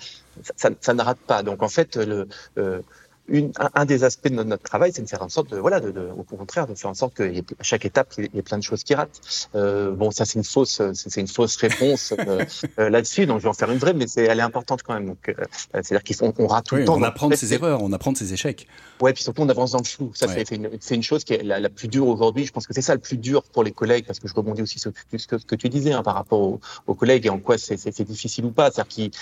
ça, ça, ne rate pas. Donc, en fait, le euh, une, un, des aspects de notre, travail, c'est de faire en sorte de, voilà, de, de, au contraire, de faire en sorte qu'à chaque étape, il y ait plein de choses qui ratent. Euh, bon, ça, c'est une fausse, c'est une fausse réponse euh, euh, là-dessus, donc je vais en faire une vraie, mais c'est, elle est importante quand même. Donc, euh, c'est-à-dire qu'on on rate tout le temps. On apprend de ses erreurs, on apprend de ses échecs. Ouais, puis surtout, on avance dans le flou. Ça, c'est une, une, chose qui est la, la plus dure aujourd'hui. Je pense que c'est ça le plus dur pour les collègues, parce que je rebondis aussi sur ce que, ce que tu disais hein, par rapport aux, aux, collègues et en quoi c'est difficile ou pas. C'est-à-dire que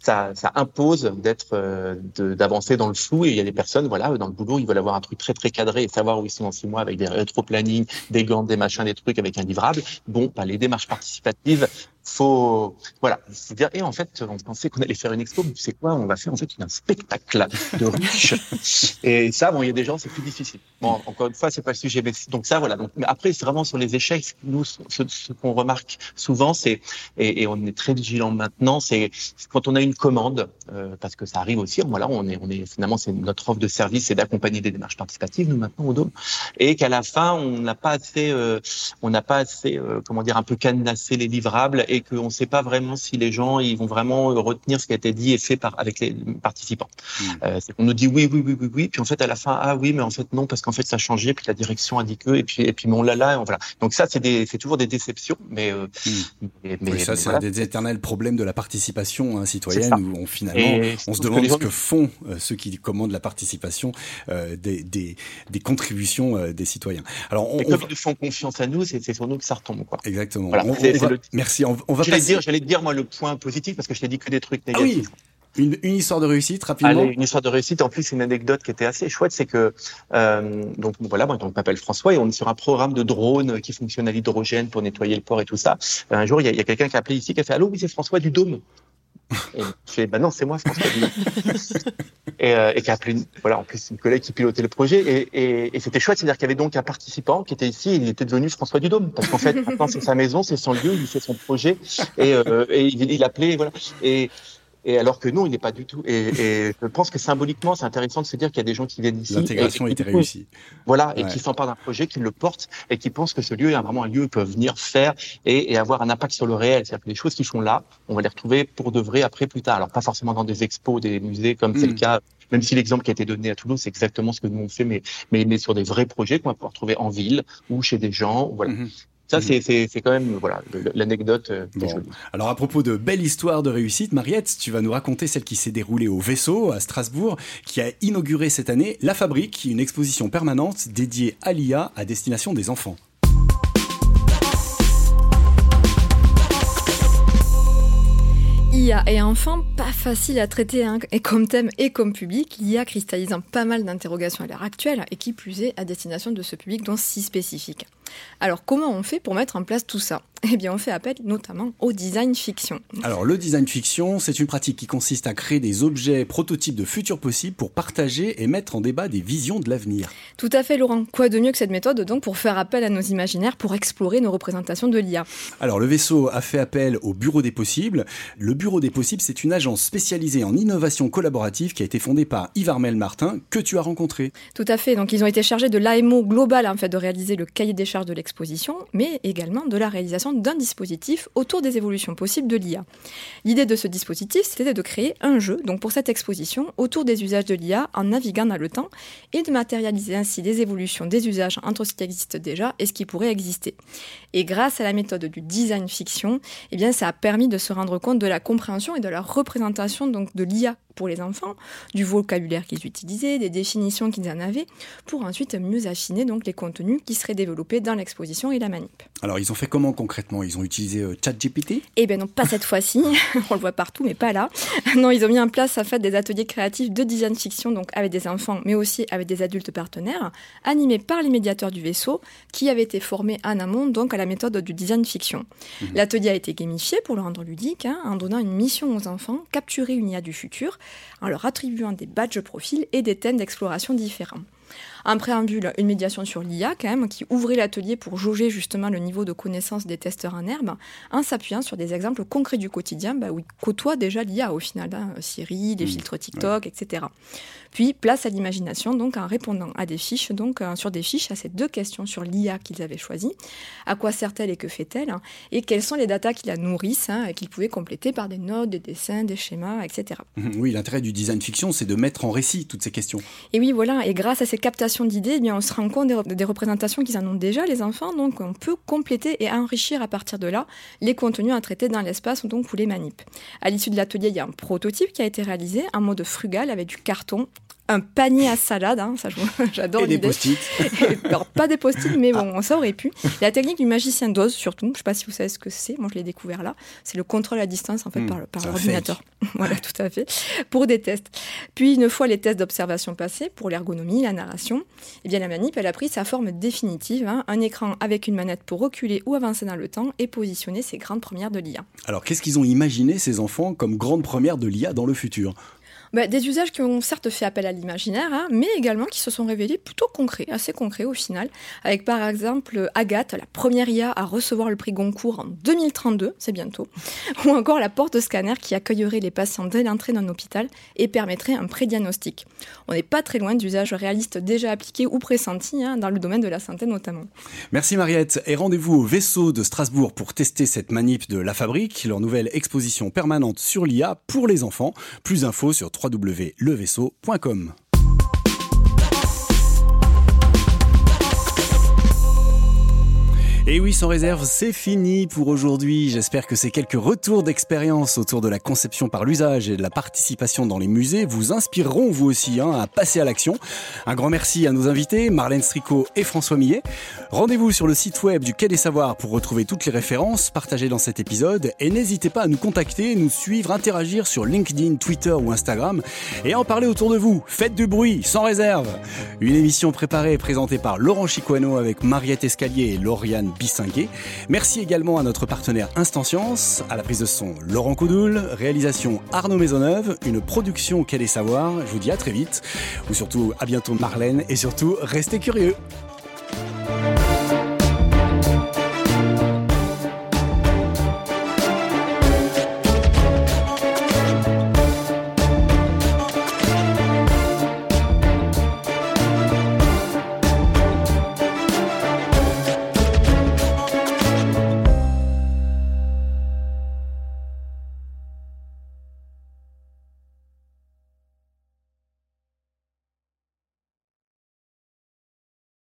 ça, ça impose d'être, d'avancer dans le flou et y a des personnes, voilà, dans le boulot, ils veulent avoir un truc très très cadré et savoir où ils sont dans six mois avec des rétro-planning, des gants, des machins, des trucs avec un livrable. Bon, bah, les démarches participatives, faut voilà. C'est dire et en fait on pensait qu'on allait faire une expo mais tu sais quoi on va faire en fait un spectacle de ruches et ça bon il y a des gens c'est plus difficile. Bon encore une fois c'est pas le sujet mais donc ça voilà. Donc mais après c'est vraiment sur les échecs. Nous ce, ce qu'on remarque souvent c'est et, et, on est très vigilant maintenant c'est quand on a une commande euh, parce que ça arrive aussi voilà on est on est finalement c'est notre offre de service c'est d'accompagner des démarches participatives nous maintenant au Dôme. Et qu'à la fin on n'a pas assez euh, on n'a pas assez euh, comment dire un peu cadenassé les livrables et qu'on ne sait pas vraiment si les gens ils vont vraiment retenir ce qui a été dit et fait par avec les participants. Mmh. Euh, c'est qu'on nous dit oui, oui, oui, oui, oui, puis en fait à la fin ah oui, mais en fait non parce qu'en fait ça a changé, puis la direction a dit que et puis et puis mon là là, voilà. Donc ça c'est des c'est toujours des déceptions, mais, euh, mmh. mais, ça c'est un des éternels problèmes de la participation hein, citoyenne où on finalement on se demande ce que font euh, ceux qui commandent la participation euh, des, des, des contributions euh, des citoyens. Alors on, comme ils font confiance à nous, c'est sur nous que ça retombe quoi. Exactement. Voilà. On, on va, Merci. On, on va j'allais dire, j'allais te dire moi le point positif parce que je t'ai dit que des trucs négatifs. Ah oui. Une, une, histoire de réussite rapidement. Allez, une histoire de réussite. En plus, une anecdote qui était assez chouette, c'est que euh, donc voilà, moi, je m'appelle François et on est sur un programme de drone qui fonctionne à l'hydrogène pour nettoyer le port et tout ça. Un jour, il y a, a quelqu'un qui a appelé ici qui a fait allô, oui, c'est François du Dôme. Et je fais, bah non, c'est moi, François et, euh, et qui a appelé, une, voilà, en plus une collègue qui pilotait le projet. Et, et, et c'était chouette, c'est-à-dire qu'il y avait donc un participant qui était ici, et il était devenu François Dudôme, parce qu'en fait, maintenant c'est sa maison, c'est son lieu, il fait son projet, et, euh, et il, il appelait, voilà. Et, et alors que nous, il n'est pas du tout. Et, et, je pense que symboliquement, c'est intéressant de se dire qu'il y a des gens qui viennent ici. L'intégration était réussie. Voilà, et ouais. qui s'emparent d'un projet, qui le portent et qui pensent que ce lieu est vraiment un lieu où ils peuvent venir faire et, et avoir un impact sur le réel. C'est-à-dire que les choses qui sont là, on va les retrouver pour de vrai après, plus tard. Alors pas forcément dans des expos, des musées, comme mmh. c'est le cas même si l'exemple qui a été donné à Toulouse, c'est exactement ce que nous on fait, mais, mais, mais sur des vrais projets qu'on va pouvoir trouver en ville ou chez des gens. Voilà. Mmh. Ça, mmh. c'est quand même voilà l'anecdote. Euh, bon. Alors à propos de belle histoire de réussite, Mariette, tu vas nous raconter celle qui s'est déroulée au Vaisseau à Strasbourg, qui a inauguré cette année La Fabrique, une exposition permanente dédiée à l'IA à destination des enfants. Et enfin pas facile à traiter hein, et comme thème et comme public, l'IA cristallisant pas mal d'interrogations à l'heure actuelle et qui plus est à destination de ce public dont si spécifique. Alors comment on fait pour mettre en place tout ça? Eh bien, on fait appel notamment au design fiction. Alors, le design fiction, c'est une pratique qui consiste à créer des objets prototypes de futurs possibles pour partager et mettre en débat des visions de l'avenir. Tout à fait, Laurent. Quoi de mieux que cette méthode, donc, pour faire appel à nos imaginaires, pour explorer nos représentations de l'IA Alors, le vaisseau a fait appel au Bureau des Possibles. Le Bureau des Possibles, c'est une agence spécialisée en innovation collaborative qui a été fondée par Yves Armel Martin, que tu as rencontré. Tout à fait. Donc, ils ont été chargés de l'AMO global, en fait, de réaliser le cahier des charges de l'exposition, mais également de la réalisation d'un dispositif autour des évolutions possibles de l'IA. L'idée de ce dispositif, c'était de créer un jeu, donc pour cette exposition, autour des usages de l'IA en naviguant dans le temps et de matérialiser ainsi des évolutions des usages entre ce qui existe déjà et ce qui pourrait exister. Et grâce à la méthode du design fiction, eh bien, ça a permis de se rendre compte de la compréhension et de la représentation donc de l'IA pour les enfants, du vocabulaire qu'ils utilisaient, des définitions qu'ils en avaient, pour ensuite mieux affiner donc les contenus qui seraient développés dans l'exposition et la manip. Alors ils ont fait comment concrètement? Ils ont utilisé euh, ChatGPT? Eh bien non, pas cette fois-ci. On le voit partout, mais pas là. Non, ils ont mis en place en fait des ateliers créatifs de design fiction, donc avec des enfants, mais aussi avec des adultes partenaires, animés par les médiateurs du vaisseau, qui avaient été formés en amont donc à la méthode du design fiction. Mhm. L'atelier a été gamifié pour le rendre ludique, hein, en donnant une mission aux enfants, capturer une IA du futur, en leur attribuant des badges profils et des thèmes d'exploration différents. Un préambule, une médiation sur l'IA quand même, qui ouvrait l'atelier pour jauger justement le niveau de connaissance des testeurs en herbe, en s'appuyant sur des exemples concrets du quotidien bah, où ils côtoient déjà l'IA au final, hein, Siri, les mmh. filtres TikTok, etc. Puis place à l'imagination, donc en répondant à des fiches, donc euh, sur des fiches à ces deux questions sur l'IA qu'ils avaient choisies. À quoi sert-elle et que fait-elle hein, Et quelles sont les datas qui la nourrissent hein, et qu'ils pouvaient compléter par des notes, des dessins, des schémas, etc. Mmh, oui, l'intérêt du design fiction, c'est de mettre en récit toutes ces questions. Et oui, voilà. Et grâce à ces captations d'idées, eh bien, on se rend compte des, représentations qu'ils en ont déjà, les enfants. Donc, on peut compléter et enrichir à partir de là les contenus à traiter dans l'espace donc, ou les manips. À l'issue de l'atelier, il y a un prototype qui a été réalisé en mode frugal avec du carton un panier à salade, hein, ça j'adore des post-it. pas des post-it, mais bon, ah. ça aurait pu. La technique du magicien d'ose, surtout, je ne sais pas si vous savez ce que c'est, moi je l'ai découvert là, c'est le contrôle à distance en fait hmm, par, l'ordinateur. voilà, tout à fait, pour des tests. Puis une fois les tests d'observation passés, pour l'ergonomie, la narration, eh bien la manip, elle a pris sa forme définitive, hein, un écran avec une manette pour reculer ou avancer dans le temps et positionner ces grandes premières de l'IA. Alors qu'est-ce qu'ils ont imaginé ces enfants comme grandes premières de l'IA dans le futur? Bah, des usages qui ont certes fait appel à l'imaginaire, hein, mais également qui se sont révélés plutôt concrets, assez concrets au final, avec par exemple Agathe, la première IA à recevoir le prix Goncourt en 2032, c'est bientôt, ou encore la porte scanner qui accueillerait les patients dès l'entrée d'un hôpital et permettrait un prédiagnostic. On n'est pas très loin d'usages réalistes déjà appliqués ou pressentis hein, dans le domaine de la santé notamment. Merci Mariette, et rendez-vous au vaisseau de Strasbourg pour tester cette manip de La Fabrique, leur nouvelle exposition permanente sur l'IA pour les enfants. Plus d'infos sur www.levaisseau.com. Et oui, sans réserve, c'est fini pour aujourd'hui. J'espère que ces quelques retours d'expérience autour de la conception par l'usage et de la participation dans les musées vous inspireront vous aussi hein, à passer à l'action. Un grand merci à nos invités, Marlène Stricot et François Millet. Rendez-vous sur le site web du Quai des Savoirs pour retrouver toutes les références partagées dans cet épisode et n'hésitez pas à nous contacter, nous suivre, interagir sur LinkedIn, Twitter ou Instagram et en parler autour de vous. Faites du bruit, sans réserve. Une émission préparée et présentée par Laurent Chicoano avec Mariette Escalier et Lauriane Merci également à notre partenaire Instant Science, à la prise de son Laurent Coudoul, réalisation Arnaud Maisonneuve, une production Quai des Savoirs. Je vous dis à très vite, ou surtout à bientôt Marlène, et surtout restez curieux.